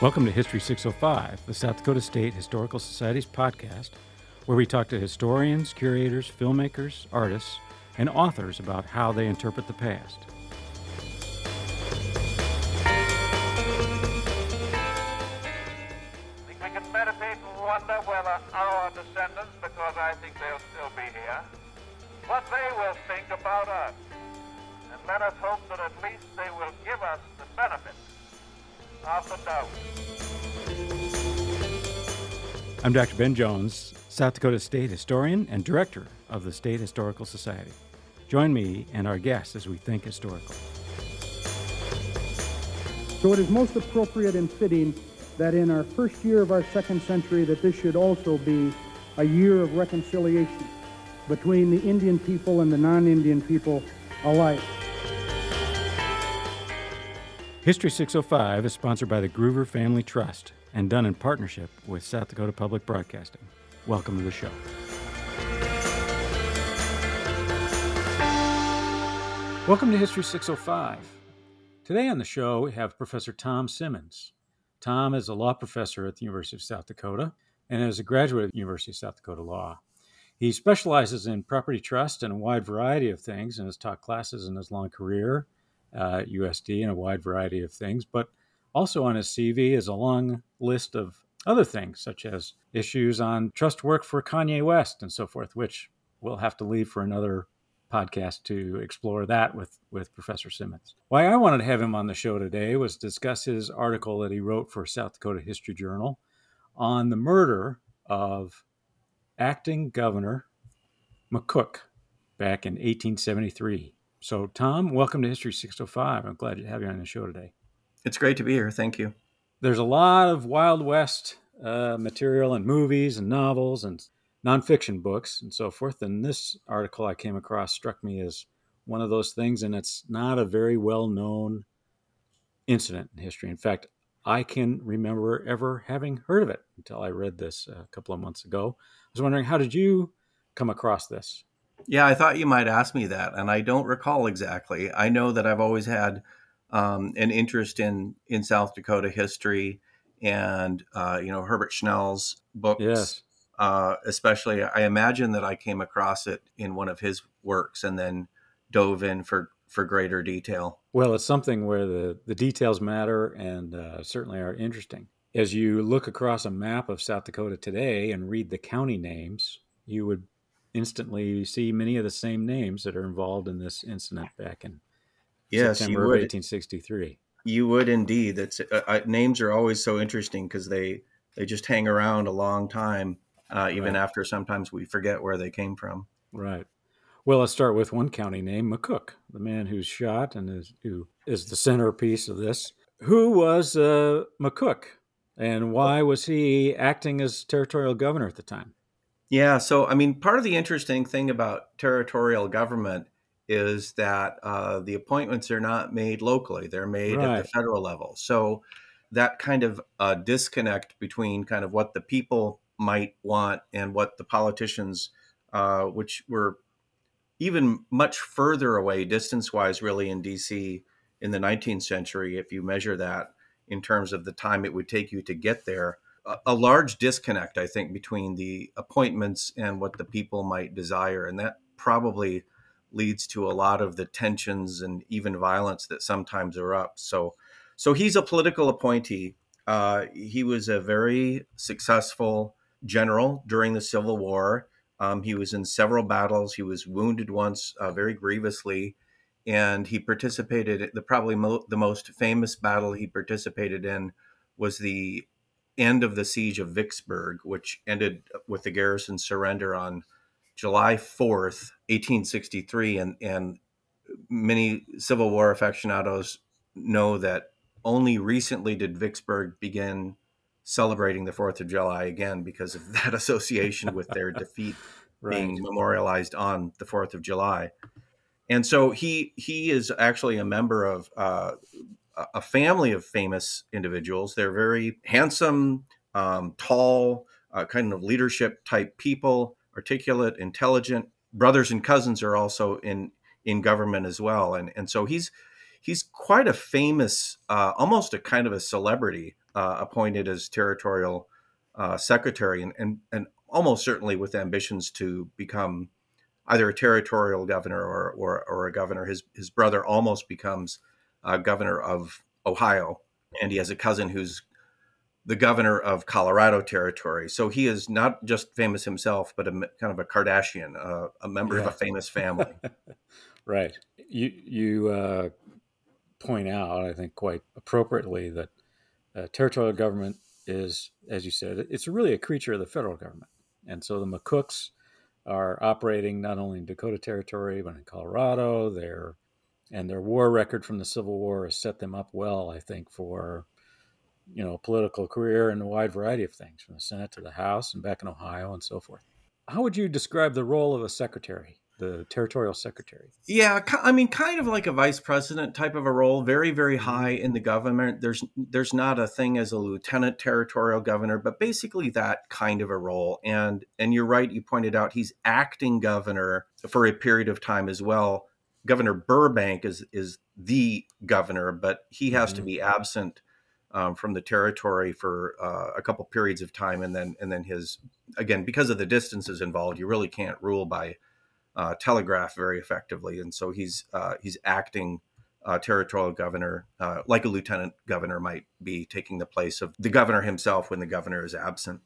Welcome to History 605, the South Dakota State Historical Society's podcast, where we talk to historians, curators, filmmakers, artists, and authors about how they interpret the past. We can meditate and wonder whether our descendants, because I think they'll still be here, what they will think about us. And let us hope that at least they will give us the benefit I'm Dr. Ben Jones, South Dakota State historian and director of the State Historical Society. Join me and our guests as we think historical. So it is most appropriate and fitting that in our first year of our second century that this should also be a year of reconciliation between the Indian people and the non-Indian people alike. History 605 is sponsored by the Groover Family Trust and done in partnership with South Dakota Public Broadcasting. Welcome to the show. Welcome to History 605. Today on the show, we have Professor Tom Simmons. Tom is a law professor at the University of South Dakota and is a graduate of the University of South Dakota Law. He specializes in property trust and a wide variety of things and has taught classes in his long career uh, USD and a wide variety of things. But also on his CV is a long list of other things, such as issues on trust work for Kanye West and so forth, which we'll have to leave for another podcast to explore that with, with Professor Simmons. Why I wanted to have him on the show today was discuss his article that he wrote for South Dakota History Journal on the murder of acting governor McCook back in 1873. So, Tom, welcome to History 605. I'm glad to have you on the show today. It's great to be here. Thank you. There's a lot of Wild West uh, material and movies and novels and nonfiction books and so forth. And this article I came across struck me as one of those things, and it's not a very well known incident in history. In fact, I can remember ever having heard of it until I read this a couple of months ago. I was wondering, how did you come across this? Yeah, I thought you might ask me that, and I don't recall exactly. I know that I've always had um, an interest in in South Dakota history, and uh, you know Herbert Schell's books. Yes. Uh, especially, I imagine that I came across it in one of his works, and then dove in for for greater detail. Well, it's something where the the details matter and uh, certainly are interesting. As you look across a map of South Dakota today and read the county names, you would instantly you see many of the same names that are involved in this incident back in Yes, September of would. 1863. You would indeed. That's uh, uh, names are always so interesting because they they just hang around a long time, uh, even Right. after sometimes we forget where they came from. Right. Well, let's start with one county name, McCook, the man who's shot and is, who is the centerpiece of this. Who was uh, McCook, and why was he acting as territorial governor at the time? Yeah, so I mean, part of the interesting thing about territorial government is that uh, the appointments are not made locally; they're made at the federal level. So that kind of uh, disconnect between kind of what the people might want and what the politicians, uh, which were even much further away distance-wise, really in DC in the 19th century, if you measure that in terms of the time it would take you to get there a, large disconnect, I think, between the appointments and what the people might desire. And that probably leads to a lot of the tensions and even violence that sometimes erupt. So, so he's a political appointee. Uh, he was a very successful general during the Civil War. Um, he was in several battles. He was wounded once uh, very grievously, and he participated. The probably mo- the most famous battle he participated in was the end of the siege of Vicksburg, which ended with the garrison surrender on July 4th, 1863. And, and many Civil War aficionados know that only recently did Vicksburg begin celebrating the 4th of July again because of that association with their defeat being memorialized on the 4th of July. And so he he is actually a member of uh, a family of famous individuals. They're very handsome, um, tall, uh, kind of leadership type people, articulate, intelligent. Brothers and cousins are also in in government as well, and and so he's he's quite a famous, uh, almost a kind of a celebrity uh, appointed as territorial uh, secretary, and, and and almost certainly with ambitions to become either a territorial governor or or, or a governor. His his brother almost becomes uh, governor of Ohio, and he has a cousin who's the governor of Colorado Territory. So he is not just famous himself, but a kind of a Kardashian, uh, a member yeah. of a famous family. right. You you uh, point out, I think, quite appropriately that uh, territorial government is, as you said, it's really a creature of the federal government, and so the McCooks are operating not only in Dakota Territory but in Colorado. Their and their war record from the Civil War has set them up well, I think, for you know, political career and a wide variety of things, from the Senate to the House and back in Ohio and so forth. How would you describe the role of a secretary, the territorial secretary? Yeah, I mean, kind of like a vice president type of a role, very, very mm-hmm. high in the government. There's there's not a thing as a lieutenant territorial governor, but basically that kind of a role. And and you're right, you pointed out he's acting governor for a period of time as well. Governor Burbank is is the governor, but he has mm-hmm. to be absent um, from the territory for uh, a couple periods of time, and then and then his again because of the distances involved, you really can't rule by uh, telegraph very effectively, and so he's uh, he's acting uh, territorial governor uh, like a lieutenant governor might be taking the place of the governor himself when the governor is absent.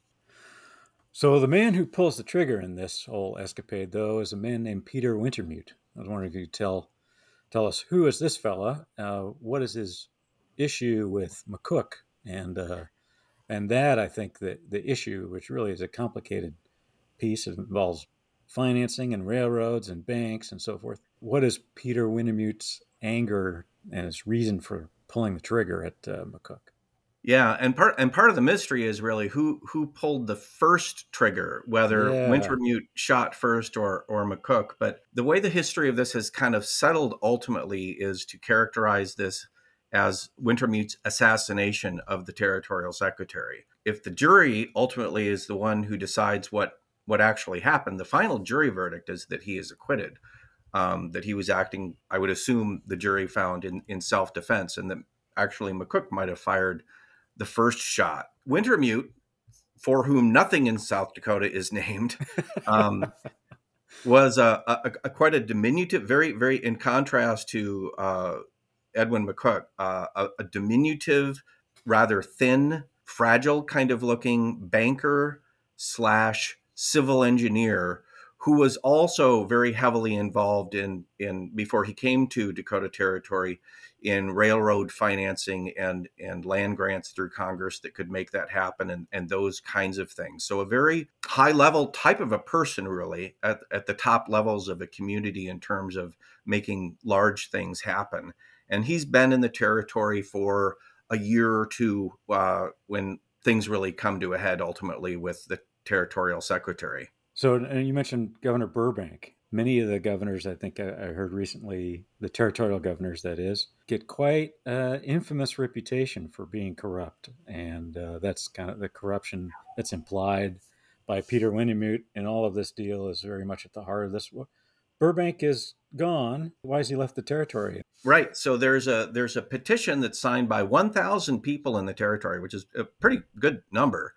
So the man who pulls the trigger in this whole escapade, though, is a man named Peter Wintermute. I was wondering if you could tell tell us who is this fella, uh, what is his issue with McCook, and uh, and that I think that the issue, which really is a complicated piece, it involves financing and railroads and banks and so forth. What is Peter Wintermute's anger and his reason for pulling the trigger at uh, McCook? Yeah, and part and part of the mystery is really who who pulled the first trigger, whether yeah. Wintermute shot first or or McCook. But the way the history of this has kind of settled ultimately is to characterize this as Wintermute's assassination of the territorial secretary. If the jury ultimately is the one who decides what what actually happened, the final jury verdict is that he is acquitted. Um, that he was acting, I would assume the jury found in, in self defense, and that actually McCook might have fired the first shot. Wintermute, for whom nothing in South Dakota is named, um, was a, a, a, quite a diminutive, very, very in contrast to uh, Edwin McCook, uh, a, a, diminutive, rather thin, fragile kind of looking banker slash civil engineer who was also very heavily involved in in before he came to Dakota Territory in railroad financing and and land grants through Congress that could make that happen and, and those kinds of things. So a very high level type of a person really at, at the top levels of a community in terms of making large things happen and he's been in the territory for a year or two uh, when things really come to a head ultimately with the territorial secretary. So, and you mentioned Governor Burbank. Many of the governors, I think I heard recently, the territorial governors, that is, get quite uh, infamous reputation for being corrupt, and uh, that's kind of the corruption that's implied by Peter Wintermute and all of this deal is very much at the heart of this. Burbank is gone. Why has he left the territory? Right. So there's a there's a petition that's signed by 1,000 people in the territory, which is a pretty good number,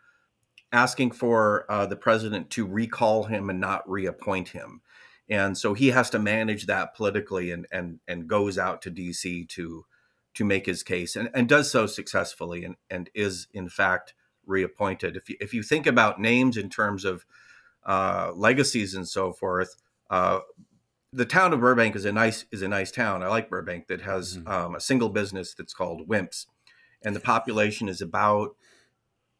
asking for uh, the president to recall him and not reappoint him. And so he has to manage that politically and and and goes out to D.C. to to make his case and, and does so successfully and, and is in fact reappointed. If you, if you think about names in terms of uh, legacies and so forth, uh, the town of Burbank is a nice is a nice town. I like Burbank that has mm-hmm. um, a single business that's called Wimps, and the population is about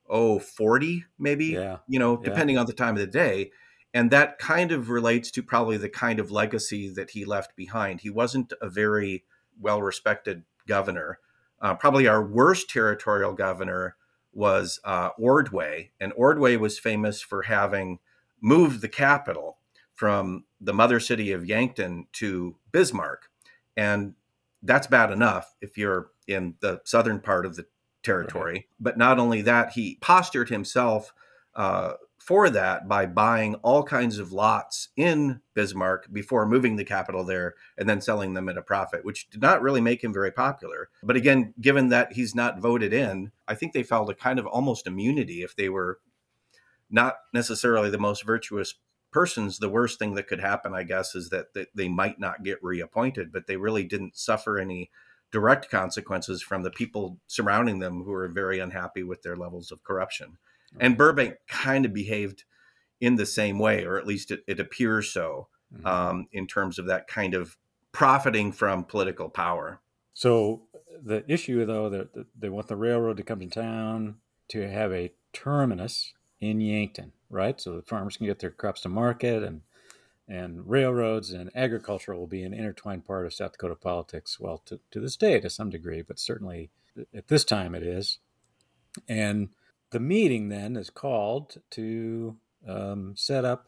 oh 40 maybe yeah. you know depending yeah. on the time of the day and that kind of relates to probably the kind of legacy that he left behind he wasn't a very well respected governor uh, probably our worst territorial governor was uh, ordway and ordway was famous for having moved the capital from the mother city of Yankton to Bismarck. And that's bad enough if you're in the southern part of the territory. Right. But not only that, he postured himself uh, for that by buying all kinds of lots in Bismarck before moving the capital there and then selling them at a profit, which did not really make him very popular. But again, given that he's not voted in, I think they felt a kind of almost immunity if they were not necessarily the most virtuous persons. The worst thing that could happen, I guess, is that they might not get reappointed, but they really didn't suffer any direct consequences from the people surrounding them who were very unhappy with their levels of corruption. And Burbank kind of behaved in the same way, or at least it, it appears so, mm-hmm. um, in terms of that kind of profiting from political power. So the issue, though, that they want the railroad to come to town to have a terminus in Yankton, right? So the farmers can get their crops to market, and and railroads and agriculture will be an intertwined part of South Dakota politics. Well, to, to this day, to some degree, but certainly at this time it is. And the meeting then is called to um, set up,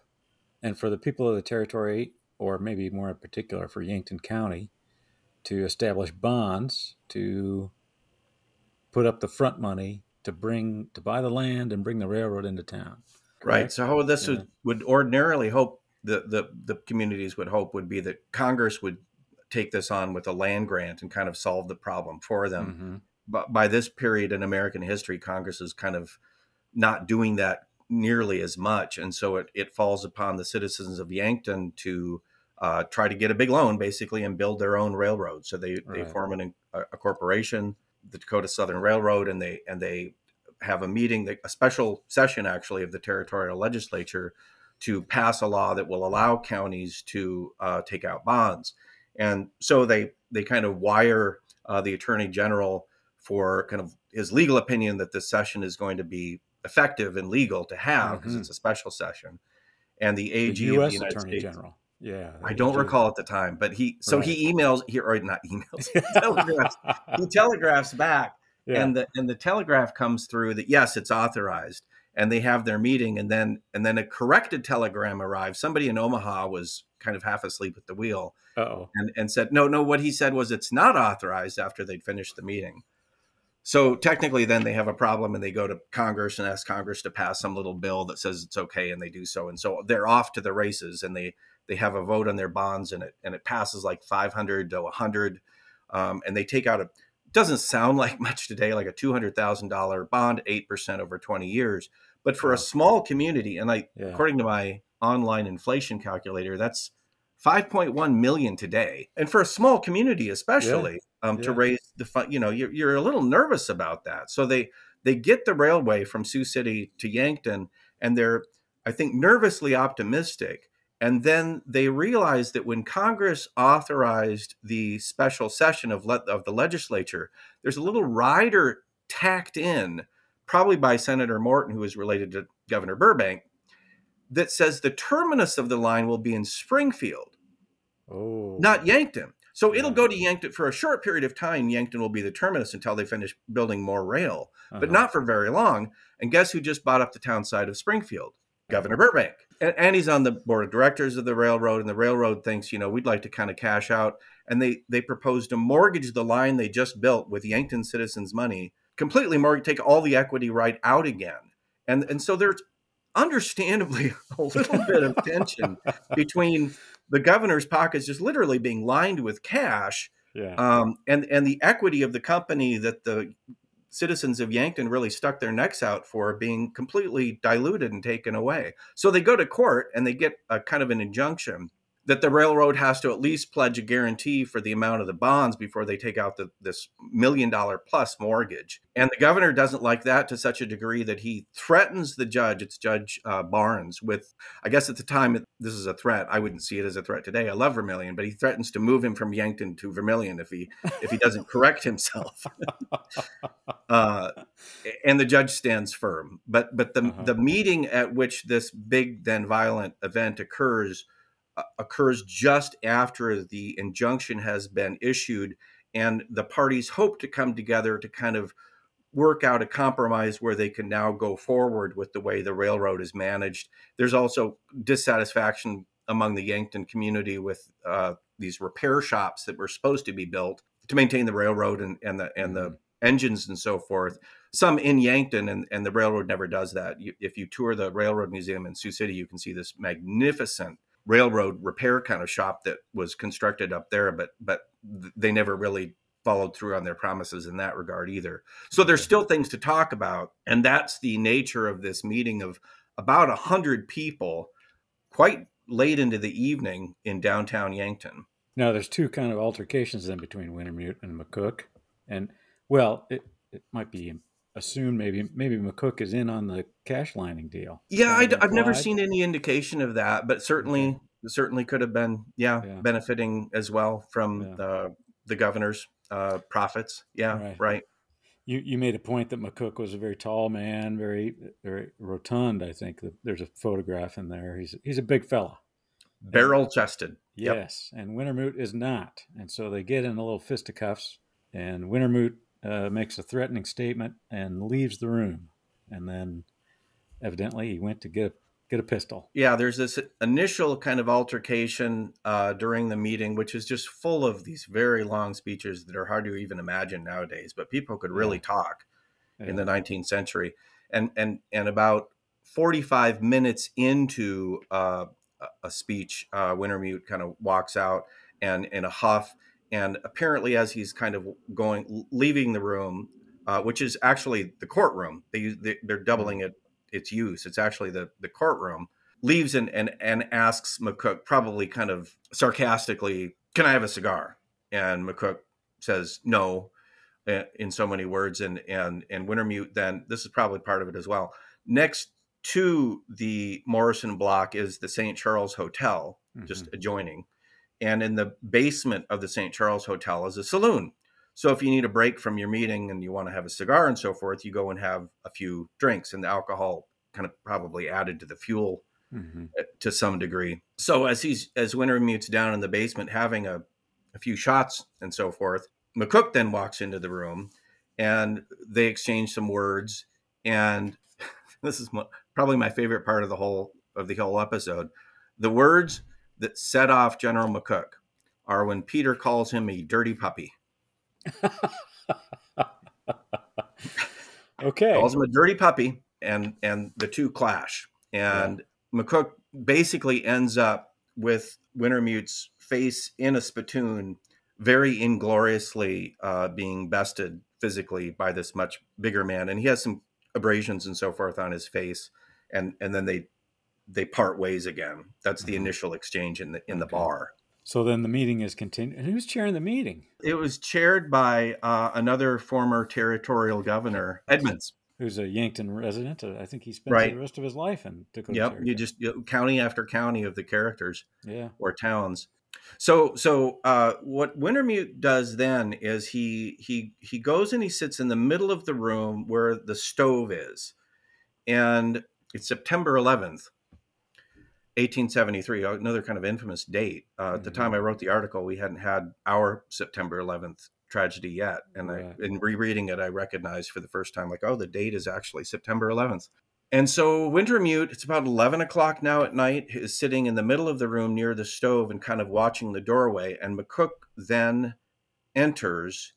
and for the people of the territory, or maybe more in particular for Yankton County, to establish bonds to put up the front money to bring to buy the land and bring the railroad into town. Right. So how this yeah. would, would ordinarily hope the, the the communities would hope would be that Congress would take this on with a land grant and kind of solve the problem for them. Mm-hmm by this period in American history, Congress is kind of not doing that nearly as much, and so it, it falls upon the citizens of Yankton to uh, try to get a big loan, basically, and build their own railroad. So they, right. they form an, a, a, corporation, the Dakota Southern Railroad, and they and they have a meeting, a special session actually of the territorial legislature to pass a law that will allow counties to uh, take out bonds. And so they they kind of wire uh, the attorney general for kind of his legal opinion that this session is going to be effective and legal to have because mm-hmm. it's a special session. And the AG the U.S. of the United Attorney States, General. Yeah, I don't AG. recall at the time, but he so right. he emails here or not emails he telegraphs, he telegraphs back, yeah. and the and the telegraph comes through that yes, it's authorized, and they have their meeting, and then and then a corrected telegram arrives. Somebody in Omaha was kind of half asleep at the wheel, oh and and said no, no. What he said was it's not authorized after they'd finished the meeting. So technically, then they have a problem and they go to Congress and ask Congress to pass some little bill that says it's okay, and they do so. And so they're off to the races, and they they have a vote on their bonds, and it and it passes like 500 to 100, um, and they take out a doesn't sound like much today, like a two hundred thousand dollar bond, eight percent over 20 years. But for a small community, and I, yeah. according to my online inflation calculator, that's 5.1 million today, and for a small community, especially um, yeah. to raise the fund. You know, you're, you're a little nervous about that. So they they get the railway from Sioux City to Yankton, and they're I think nervously optimistic. And then they realize that when Congress authorized the special session of, le- of the legislature, there's a little rider tacked in, probably by Senator Morton, who is related to Governor Burbank, that says the terminus of the line will be in Springfield, oh. not Yankton. So it'll go to Yankton for a short period of time. Yankton will be the terminus until they finish building more rail, uh-huh. but not for very long. And guess who just bought up the town side of Springfield? Governor Burbank. And, and he's on the board of directors of the railroad. And the railroad thinks, you know, we'd like to kind of cash out. And they they proposed to mortgage the line they just built with Yankton citizens' money, completely mortgage, take all the equity right out again. And and so there's understandably a little bit of tension between the governor's pockets just literally being lined with cash. Yeah. Um, and and the equity of the company that the citizens of Yankton really stuck their necks out for being completely diluted and taken away. So they go to court and they get a kind of an injunction that the railroad has to at least pledge a guarantee for the amount of the bonds before they take out the, this million dollar plus mortgage. And the governor doesn't like that to such a degree that he threatens the judge, it's Judge uh, Barnes, with, I guess at the time this is a threat. I wouldn't see it as a threat today. I love Vermilion, but he threatens to move him from Yankton to Vermilion if he if he doesn't correct himself. uh, and the judge stands firm. But but the uh-huh. the meeting at which this big then violent event occurs occurs just after the injunction has been issued, and the parties hope to come together to kind of work out a compromise where they can now go forward with the way the railroad is managed. There's also dissatisfaction among the Yankton community with uh, these repair shops that were supposed to be built to maintain the railroad and, and the and the mm-hmm. engines and so forth. some in Yankton, and, and the railroad never does that. You, if you tour the Railroad Museum in Sioux City, you can see this magnificent railroad repair kind of shop that was constructed up there, but but they never really followed through on their promises in that regard either. So there's still things to talk about, and that's the nature of this meeting of about a hundred people, quite late into the evening in downtown Yankton. Now there's two kind of altercations then between Wintermute and McCook, and well, it it might be assumed maybe maybe McCook is in on the cash lining deal. Yeah, i have never seen any indication of that, but certainly certainly could have been yeah, yeah. benefiting as well from yeah. the the governor's uh, profits. Yeah, right. right. You you made a point that McCook was a very tall man, very very rotund. I think there's a photograph in there. He's he's a big fella, barrel chested. Yes, yep. and Wintermute is not, and so they get in a little fisticuffs, and Wintermute uh, makes a threatening statement and leaves the room, and then evidently he went to get get a pistol. Yeah, there's this initial kind of altercation uh, during the meeting, which is just full of these very long speeches that are hard to even imagine nowadays. But people could really yeah. talk yeah. in the 19th century, and and and about 45 minutes into uh, a speech, uh, Wintermute kind of walks out and in a huff. And apparently, as he's kind of going, leaving the room, uh, which is actually the courtroom, they, they are doubling mm. it its use. It's actually the the courtroom. Leaves and and and asks McCook probably kind of sarcastically, "Can I have a cigar?" And McCook says no, uh, in so many words. And and and Wintermute then this is probably part of it as well. Next to the Morrison block is the St. Charles Hotel, mm-hmm. just adjoining. And in the basement of the St. Charles Hotel is a saloon. So if you need a break from your meeting and you want to have a cigar and so forth, you go and have a few drinks, and the alcohol kind of probably added to the fuel mm-hmm. Uh, to some degree. So as he's as Wintermute's down in the basement having a, a few shots and so forth, McCook then walks into the room, and they exchange some words. And this is probably my favorite part of the whole of the whole episode. The words that set off General McCook are when Peter calls him a dirty puppy. okay. Calls him a dirty puppy, and and the two clash. And yeah. McCook basically ends up with Wintermute's face in a spittoon, very ingloriously uh, being bested physically by this much bigger man, and he has some abrasions and so forth on his face, and and then they they part ways again. That's the mm-hmm. initial exchange in the in okay. the bar. So then the meeting is continued. Who's chairing the meeting? It was chaired by uh, another former territorial governor, Edmunds. Who's a Yankton resident. Uh, I think he spent right. the rest of his life in Dakota. Yep, you just you know, county after county of the characters, yeah, or towns. So, so uh, what Wintermute does then is he he he goes and he sits in the middle of the room where the stove is, and it's September 11th, 1873, another kind of infamous date. Uh, mm-hmm. At the time mm-hmm. I wrote the article, we hadn't had our September 11th tragedy yet. And I, in rereading it, I recognized for the first time, like, oh, the date is actually September 11th. And so Wintermute, it's about 11 o'clock now at night, is sitting in the middle of the room near the stove and kind of watching the doorway. And McCook then enters,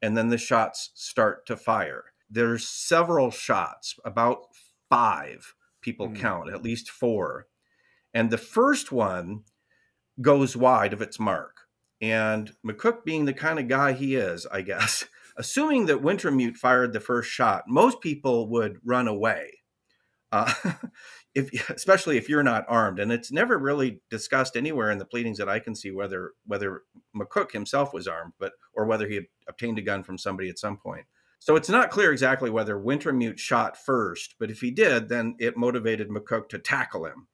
and then the shots start to fire. There's several shots, about five people mm. count, at least four and the first one goes wide of its mark. And McCook, being the kind of guy he is, I guess, assuming that Wintermute fired the first shot, most people would run away. Uh, if, especially if you're not armed, and it's never really discussed anywhere in the pleadings that I can see whether whether McCook himself was armed, but or whether he obtained a gun from somebody at some point. So it's not clear exactly whether Wintermute shot first, but if he did, then it motivated McCook to tackle him.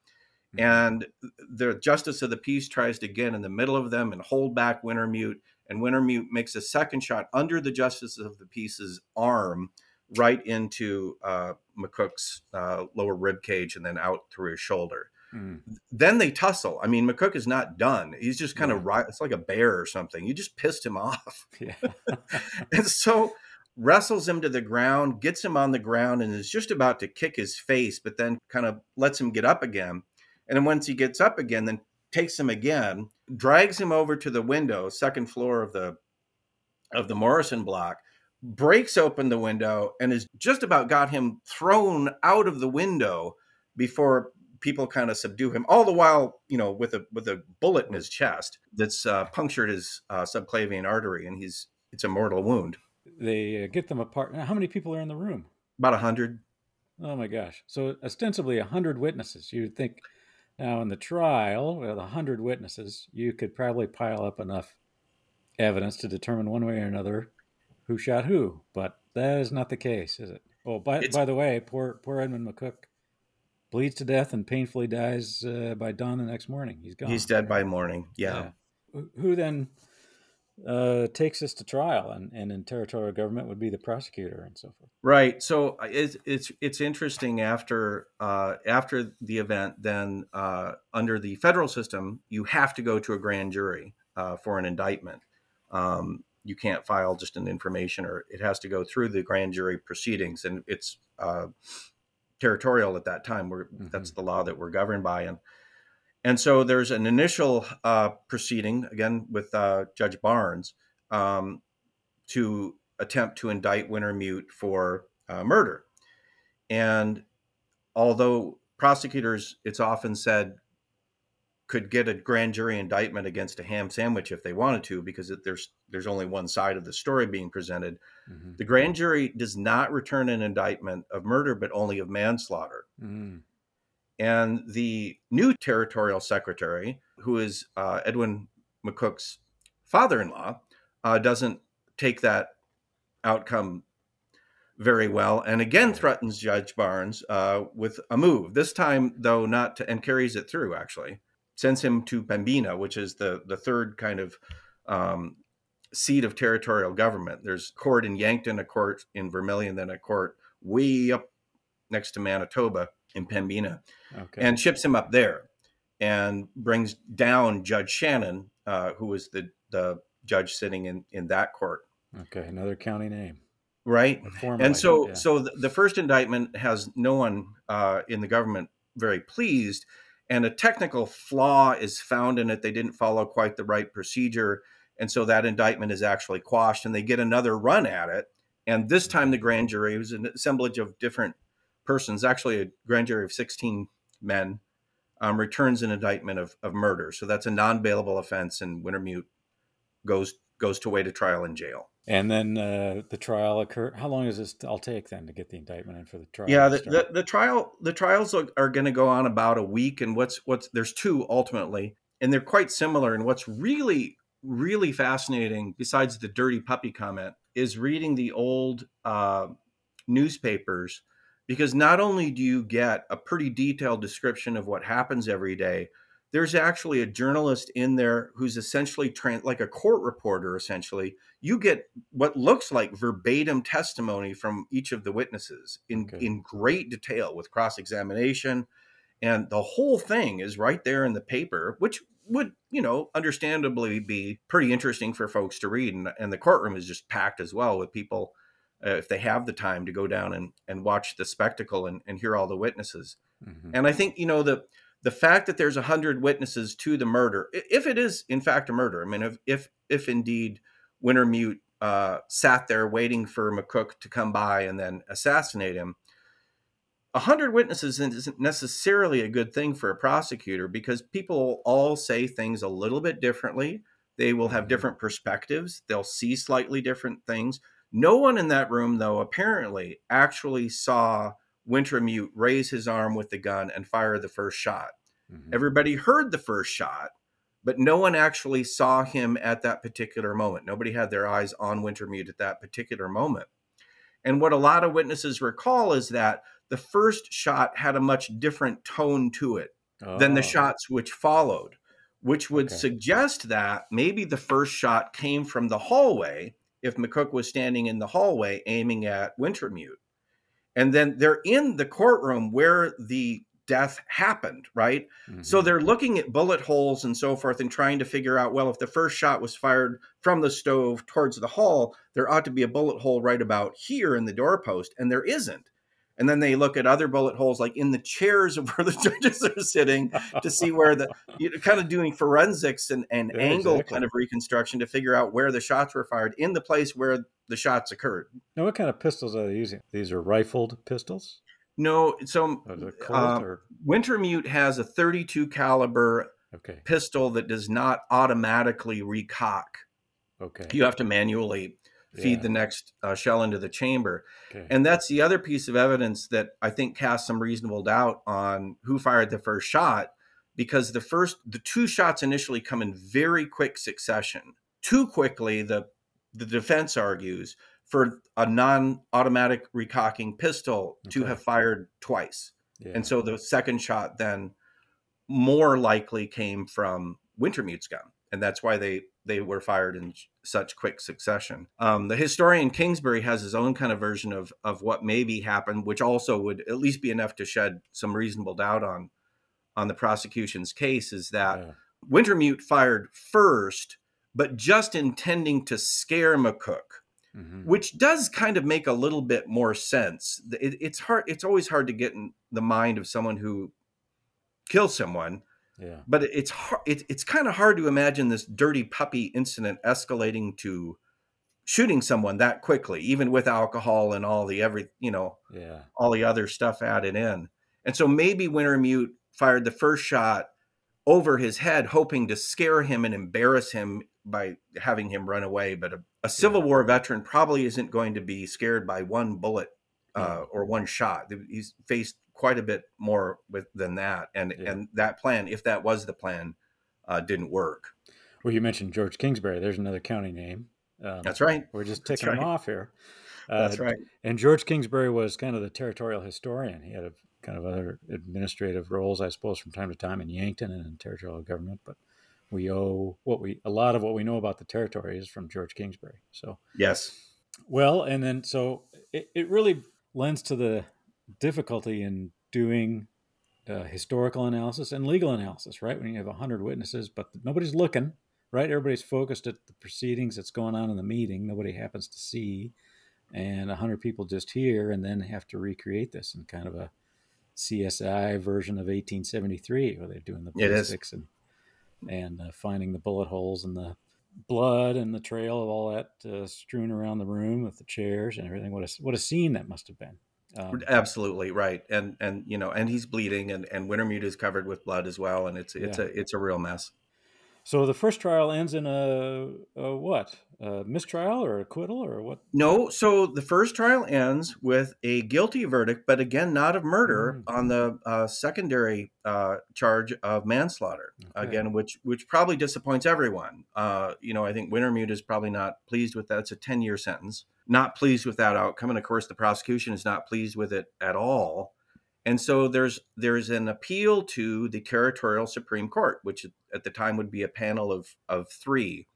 And the justice of the peace tries to get in the middle of them and hold back Wintermute. And Wintermute makes a second shot under the justice of the peace's arm, right into uh, McCook's uh, lower rib cage and then out through his shoulder. Mm. Then they tussle. I mean, McCook is not done. He's just kind yeah. of right. It's like a bear or something. You just pissed him off. Yeah. and so wrestles him to the ground, gets him on the ground, and is just about to kick his face, but then kind of lets him get up again. And then once he gets up again, then takes him again, drags him over to the window, second floor of the of the Morrison block, breaks open the window and has just about got him thrown out of the window before people kind of subdue him all the while you know with a with a bullet in his chest that's uh, punctured his uh, subclavian artery and he's it's a mortal wound They uh, get them apart. How many people are in the room? about a hundred. Oh my gosh! So ostensibly a hundred witnesses. You'd think now in the trial with a hundred witnesses, you could probably pile up enough evidence to determine one way or another who shot who. But that is not the case, is it? Oh, by It's- by the way, poor poor Edmund McCook bleeds to death and painfully dies uh, by dawn the next morning. He's gone. he's dead by morning yeah, Who- Who then uh, takes us to trial, and, and in territorial government would be the prosecutor and so forth. Right. So uh, it's it's it's interesting after uh, after the event. Then uh, under the federal system, you have to go to a grand jury uh, for an indictment. Um, you can't file just an information, or it has to go through the grand jury proceedings, and it's uh, territorial at that time. We're, That's the law that we're governed by, and and so there's an initial uh, proceeding again with uh, Judge Barnes um, to attempt to indict Wintermute for uh, murder. And although prosecutors, it's often said, could get a grand jury indictment against a ham sandwich if they wanted to, because it, there's there's only one side of the story being presented. Mhm. The grand jury does not return an indictment of murder, but only of manslaughter. Mhm. And the new territorial secretary, who is uh, Edwin McCook's father in law, uh, doesn't take that outcome very well and again threatens Judge Barnes uh, with a move. This time, though, not to, and carries it through actually. Sends him to Pembina, which is the, the third kind of um, seat of territorial government. There's a court in Yankton, a court in Vermilion, then a court way up next to Manitoba in Pembina Okay. and ships him up there and brings down Judge Shannon, uh, who was the, the judge sitting in, in that court. okay, another county name. Right. And so, so the, the first indictment has no one uh, in the government very pleased, and a technical flaw is found in it. They didn't follow quite the right procedure, and so that indictment is actually quashed, and they get another run at it. And this time, the grand jury was an assemblage of different persons, actually a grand jury of sixteen men, um, returns an indictment of, of murder. So that's a non-bailable offense, and Wintermute goes goes to await a trial in jail. And then uh, the trial occur. How long does this all take then to get the indictment in for the trial? yeah the, the, the trial the trials are, are going to go on about a week and what's what's there's two ultimately and they're quite similar and what's really really fascinating besides the dirty puppy comment is reading the old uh, newspapers because not only do you get a pretty detailed description of what happens every day there's actually a journalist in there who's essentially like a court reporter essentially. You get what looks like verbatim testimony from each of the witnesses in Okay. in great detail with cross examination and the whole thing is right there in the paper which would you know understandably be pretty interesting for folks to read. And, and the courtroom is just packed as well with people uh, if they have the time to go down and, and watch the spectacle and, and hear all the witnesses Mhm. and I think you know the the fact that there's a hundred witnesses to the murder, if it is in fact a murder, I mean, if if, if indeed Wintermute uh, sat there waiting for McCook to come by and then assassinate him, a hundred witnesses isn't necessarily a good thing for a prosecutor because people all say things a little bit differently. They will have Mhm. different perspectives. They'll see slightly different things. No one in that room, though, apparently actually saw Wintermute raise his arm with the gun and fire the first shot. Mhm. Everybody heard the first shot, but no one actually saw him at that particular moment. Nobody had their eyes on Wintermute at that particular moment. And what a lot of witnesses recall is that the first shot had a much different tone to it than the Oh, shots which followed, which would Okay. suggest that maybe the first shot came from the hallway if McCook was standing in the hallway aiming at Wintermute. And then they're in the courtroom where the death happened, right? So mhm. they're looking at bullet holes and so forth and trying to figure out well, if the first shot was fired from the stove towards the hall, there ought to be a bullet hole right about here in the doorpost, and there isn't. And then they look at other bullet holes like in the chairs of where the judges are sitting to see where the you know, kind of doing forensics and, and Yeah, angle exactly. kind of reconstruction to figure out where the shots were fired in the place where the shots occurred Now, what kind of pistols are they using? These are rifled pistols. no so Or is it Colt uh, or wintermute has a 32 caliber okay, pistol that does not automatically recock okay, you have to manually feed Yeah. the next uh, shell into the chamber okay. And that's the other piece of evidence that I think casts some reasonable doubt on who fired the first shot, because the first, the two shots initially come in very quick succession. Too quickly, the the defense argues for a non-automatic recocking pistol to have fired twice, yeah. and so the second shot then more likely came from Wintermute's gun, and that's why they they were fired in such quick succession. Um, the historian Kingsbury has his own kind of version of of what maybe happened, which also would at least be enough to shed some reasonable doubt on on the prosecution's case. Is that yeah. Wintermute fired first, but just intending to scare McCook Mhm. which does kind of make a little bit more sense. It, it's hard. It's always hard to get in the mind of someone who kills someone, yeah, but it's hard. It, it's kind of hard to imagine this dirty puppy incident escalating to shooting someone that quickly, even with alcohol and all the every you know yeah, all the other stuff added in. And so maybe Wintermute fired the first shot over his head, hoping to scare him and embarrass him by having him run away. But a, a Civil War veteran probably isn't going to be scared by one bullet uh, or one shot. He's faced quite a bit more with than that, and Yeah. and that plan, if that was the plan, uh, didn't work. Well, you mentioned George Kingsbury. There's another county name. Um, That's right. We're just ticking them off here. Uh, That's right. And George Kingsbury was kind of the territorial historian. He had a kind of other administrative roles, I suppose, from time to time in Yankton and in territorial government. But we owe what we a lot of what we know about the territory is from George Kingsbury. So Yes. well, and then so it, it really lends to the difficulty in doing uh, historical analysis and legal analysis, right? When you have 100 witnesses, but nobody's looking, right? Everybody's focused at the proceedings that's going on in the meeting. Nobody happens to see. And 100 people just hear and then have to recreate this in kind of a CSI version of 1873 where they're doing the ballistics and, and uh, finding the bullet holes and the blood and the trail of all that uh, strewn around the room with the chairs and everything. What a what a scene that must have been. Um, Absolutely right, and and you know, and he's bleeding, and and Wintermute is covered with blood as well, and it's it's Yeah. a it's a real mess. so the first trial ends in a, a what? A mistrial or acquittal or what? No, so the first trial ends with a guilty verdict, but again, not of murder Mm. on the uh, secondary uh, charge of manslaughter. Okay. Again, which which probably disappoints everyone. Uh, you know, I think Wintermute is probably not pleased with that. It's a ten year sentence. Not pleased with that outcome, and of course, the prosecution is not pleased with it at all. And so there's there's an appeal to the territorial Supreme Court, which at the time would be a panel of of three,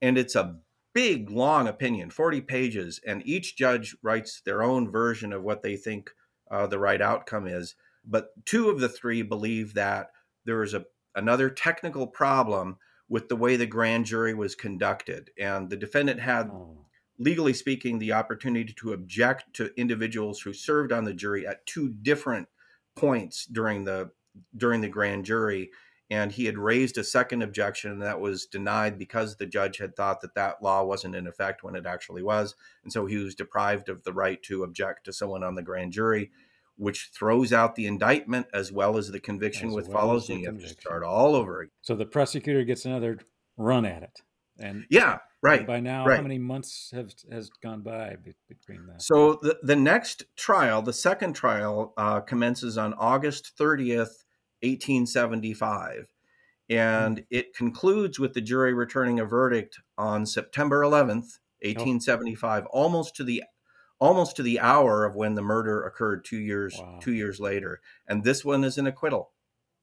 and it's a big long opinion, forty pages, and each judge writes their own version of what they think uh, the right outcome is. But two of the three believe that there was a another technical problem with the way the grand jury was conducted, and the defendant had Oh, legally speaking, the opportunity to object to individuals who served on the jury at two different points during the during the grand jury. And he had raised a second objection that was denied because the judge had thought that that law wasn't in effect when it actually was. And so he was deprived of the right to object to someone on the grand jury which throws out the indictment as well as the conviction As with well follows and you have to start all over again. So the prosecutor gets another run at it, and yeah right by now, right. how many months have has gone by between that? So the, the next trial, the second trial, uh, commences on August 30th, 1875. And it concludes with the jury returning a verdict on September 11th, 1875, almost to the almost to the hour of when the murder occurred two years Wow. two years later. And this one is an acquittal.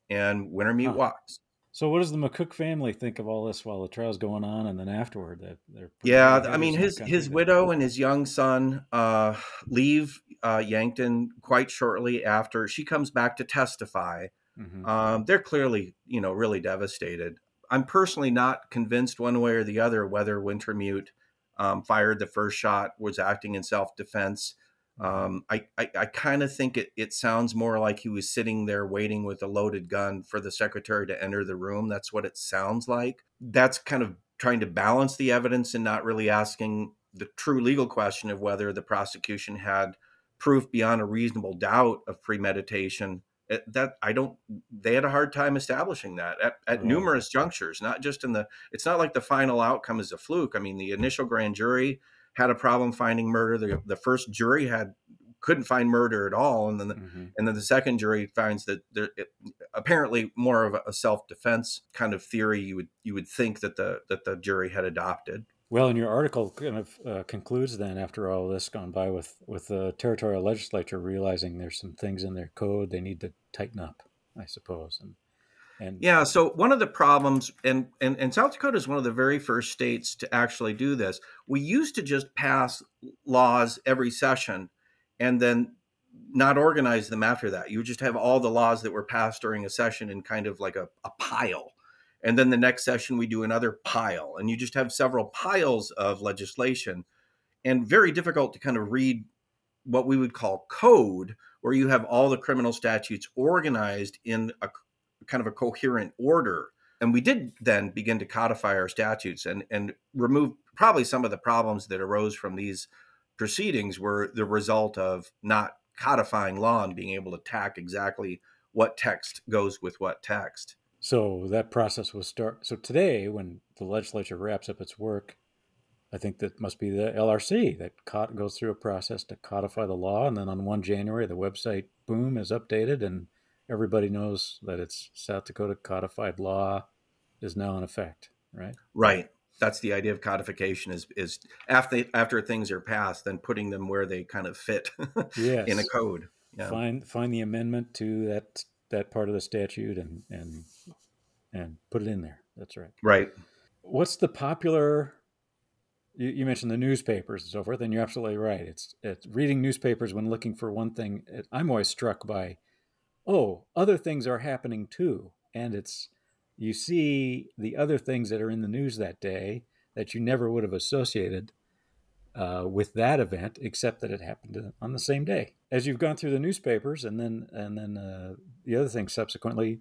And Wintermute Huh. walks. So what does the McCook family think of all this while the trial's going on, and then afterward? That they're Yeah, I mean hitters in the his his widow and his young son uh, leave uh, Yankton quite shortly after. She comes back to testify. Mhm. Um, they're clearly, you know, really devastated. I'm personally not convinced one way or the other whether Wintermute um, fired the first shot, was acting in self defense. Um, I, I, I kind of think it, it sounds more like he was sitting there waiting with a loaded gun for the secretary to enter the room. That's what it sounds like. That's kind of trying to balance the evidence and not really asking the true legal question of whether the prosecution had proof beyond a reasonable doubt of premeditation. It, that I don't. They had a hard time establishing that at, at numerous junctures, not just in the. It's not like the final outcome is a fluke. I mean, the initial grand jury had a problem finding murder. The, the first jury had couldn't find murder at all, and then the, Mhm. and then the second jury finds that there it, apparently more of a self defense kind of theory. You would you would think that the that the jury had adopted. Well, and your article kind of uh, concludes then, after all this gone by, with with the territorial legislature realizing there's some things in their code they need to tighten up, I suppose, and and Yeah. So one of the problems, and, and and South Dakota is one of the very first states to actually do this. We used to just pass laws every session, and then not organize them after that. You just have all the laws that were passed during a session in kind of like a, a pile. And then the next session we do another pile. And you just have several piles of legislation and very difficult to kind of read what we would call code, where you have all the criminal statutes organized in a kind of a coherent order. And we did then begin to codify our statutes and, and remove probably some of the problems that arose from these proceedings were the result of not codifying law and being able to tack exactly what text goes with what text. so that process was start. So today, when the legislature wraps up its work, I think that must be the LRC that co- goes through a process to codify the law, and then on one January, the website boom is updated, and everybody knows that it's South Dakota codified law is now in effect, right? Right. That's the idea of codification is is after after things are passed, then putting them where they kind of fit Yes. in a code. Yeah. Find find the amendment to that that part of the statute and and and put it in there. That's right. Right. What's the popular? You, you mentioned the newspapers and so forth, and you're absolutely right. It's it's reading newspapers when looking for one thing. It, I'm always struck by, oh, other things are happening too, and it's you see the other things that are in the news that day that you never would have associated uh, with that event, except that it happened on the same day. As you've gone through the newspapers, and then and then uh, the other thing subsequently,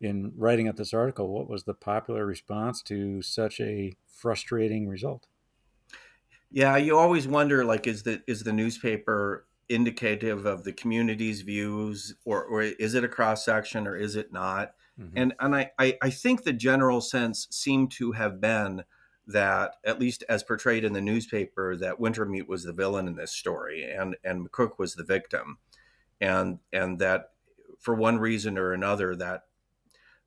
in writing up this article, what was the popular response to such a frustrating result? Yeah, you always wonder like is the is the newspaper indicative of the community's views or or is it a cross section or is it not? Mhm. And and I, I I think the general sense seemed to have been that at least as portrayed in the newspaper that Wintermute was the villain in this story and and McCook was the victim. And and that for one reason or another that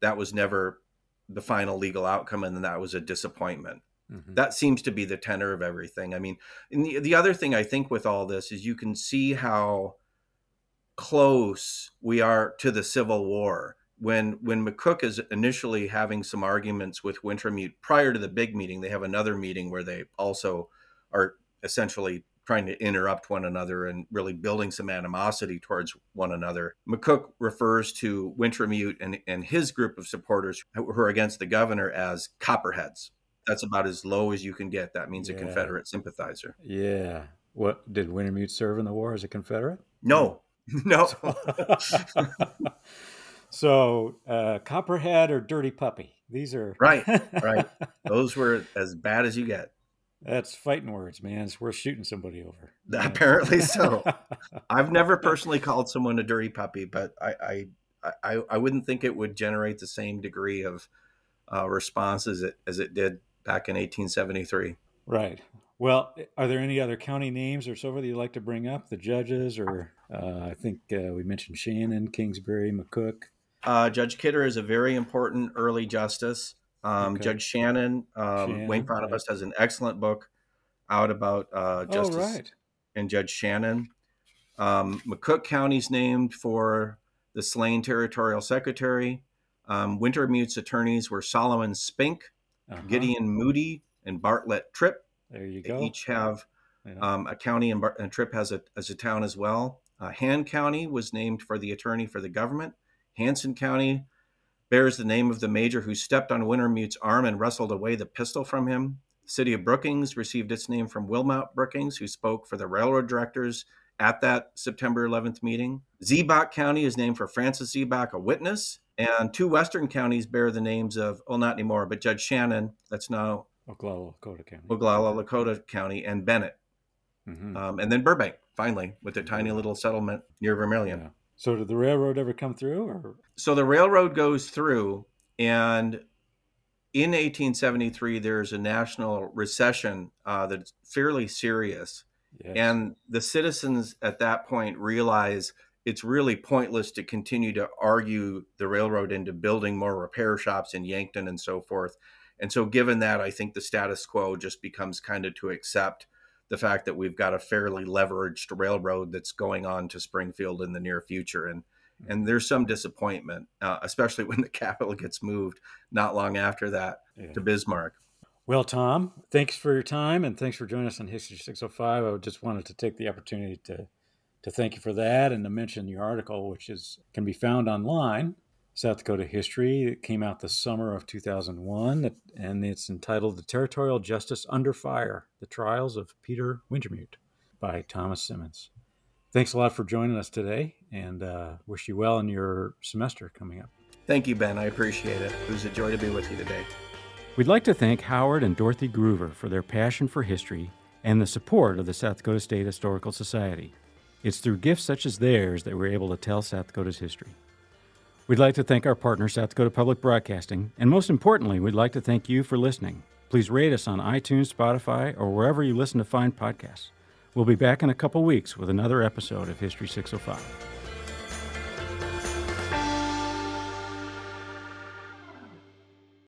that was never the final legal outcome and that was a disappointment Mhm. that seems to be the tenor of everything. I mean, and the, the other thing I think with all this is you can see how close we are to the Civil War. When when McCook is initially having some arguments with Wintermute prior to the big meeting, they have another meeting where they also are essentially trying to interrupt one another and really building some animosity towards one another. McCook refers to Wintermute and, and his group of supporters who are against the governor as copperheads that's about as low as you can get. That means a Confederate sympathizer. Yeah. What did Wintermute serve in the war as a Confederate? No, no. so, uh, Copperhead or Dirty Puppy? These are Right, right. Those were as bad as you get. That's fighting words, man. It's worth shooting somebody over. Apparently so. I've never personally called someone a dirty puppy, but I, I, I, I wouldn't think it would generate the same degree of uh, response as it as it did back in 1873. Right. Well, are there any other county names or so forth that you'd like to bring up? The judges, or uh, I think uh, we mentioned Shannon, Kingsbury, McCook. Uh, Judge Kidder is a very important early justice. Um, Okay. Judge Shannon, um, Shannon, Wayne right. has an excellent book out about uh, justice Oh, right. and Judge Shannon. Um, McCook County's named for the slain territorial secretary. Um, Wintermute's attorneys were Solomon Spink, Uh-huh. Gideon Moody, and Bartlett Tripp. There you They go. each have Yeah. um, a county, and, Bar- and Tripp has a, as a town as well. Uh, Hand County was named for the attorney for the government. Hanson County bears the name of the major who stepped on Wintermute's arm and wrestled away the pistol from him. The city of Brookings received its name from Wilmot Brookings, who spoke for the railroad directors at that September 11th meeting. Ziebach County is named for Francis Ziebach, a witness, and two western counties bear the names of, well, not anymore, but Judge Shannon, that's now Oglala Lakota County. Oglala Lakota County, and Bennett. Mhm. Um, and then Burbank, finally, with a tiny little settlement near Vermillion. Yeah. So did the railroad ever come through, or So the railroad goes through, and in 1873, there's a national recession uh, that's fairly serious. yes. And the citizens at that point realize it's really pointless to continue to argue the railroad into building more repair shops in Yankton and so forth. And so, given that, I think the status quo just becomes kind of to accept the fact that we've got a fairly leveraged railroad that's going on to Springfield in the near future. And and there's some disappointment, uh, especially when the capital gets moved not long after that Yeah. to Bismarck. Well, Tom, thanks for your time and thanks for joining us on History 605. I just wanted to take the opportunity to to thank you for that and to mention your article, which is can be found online, South Dakota History. It came out the summer of 2001, and it's entitled "The Territorial Justice Under Fire: The Trials of Peter Wintermute" by Thomas Simmons. Thanks a lot for joining us today, and uh, wish you well in your semester coming up. Thank you, Ben. I appreciate it. It was a joy to be with you today. We'd like to thank Howard and Dorothy Groover for their passion for history and the support of the South Dakota State Historical Society. It's through gifts such as theirs that we're able to tell South Dakota's history. We'd like to thank our partner, South Dakota Public Broadcasting, and most importantly, we'd like to thank you for listening. Please rate us on iTunes, Spotify, or wherever you listen to fine podcasts. We'll be back in a couple weeks with another episode of History 605.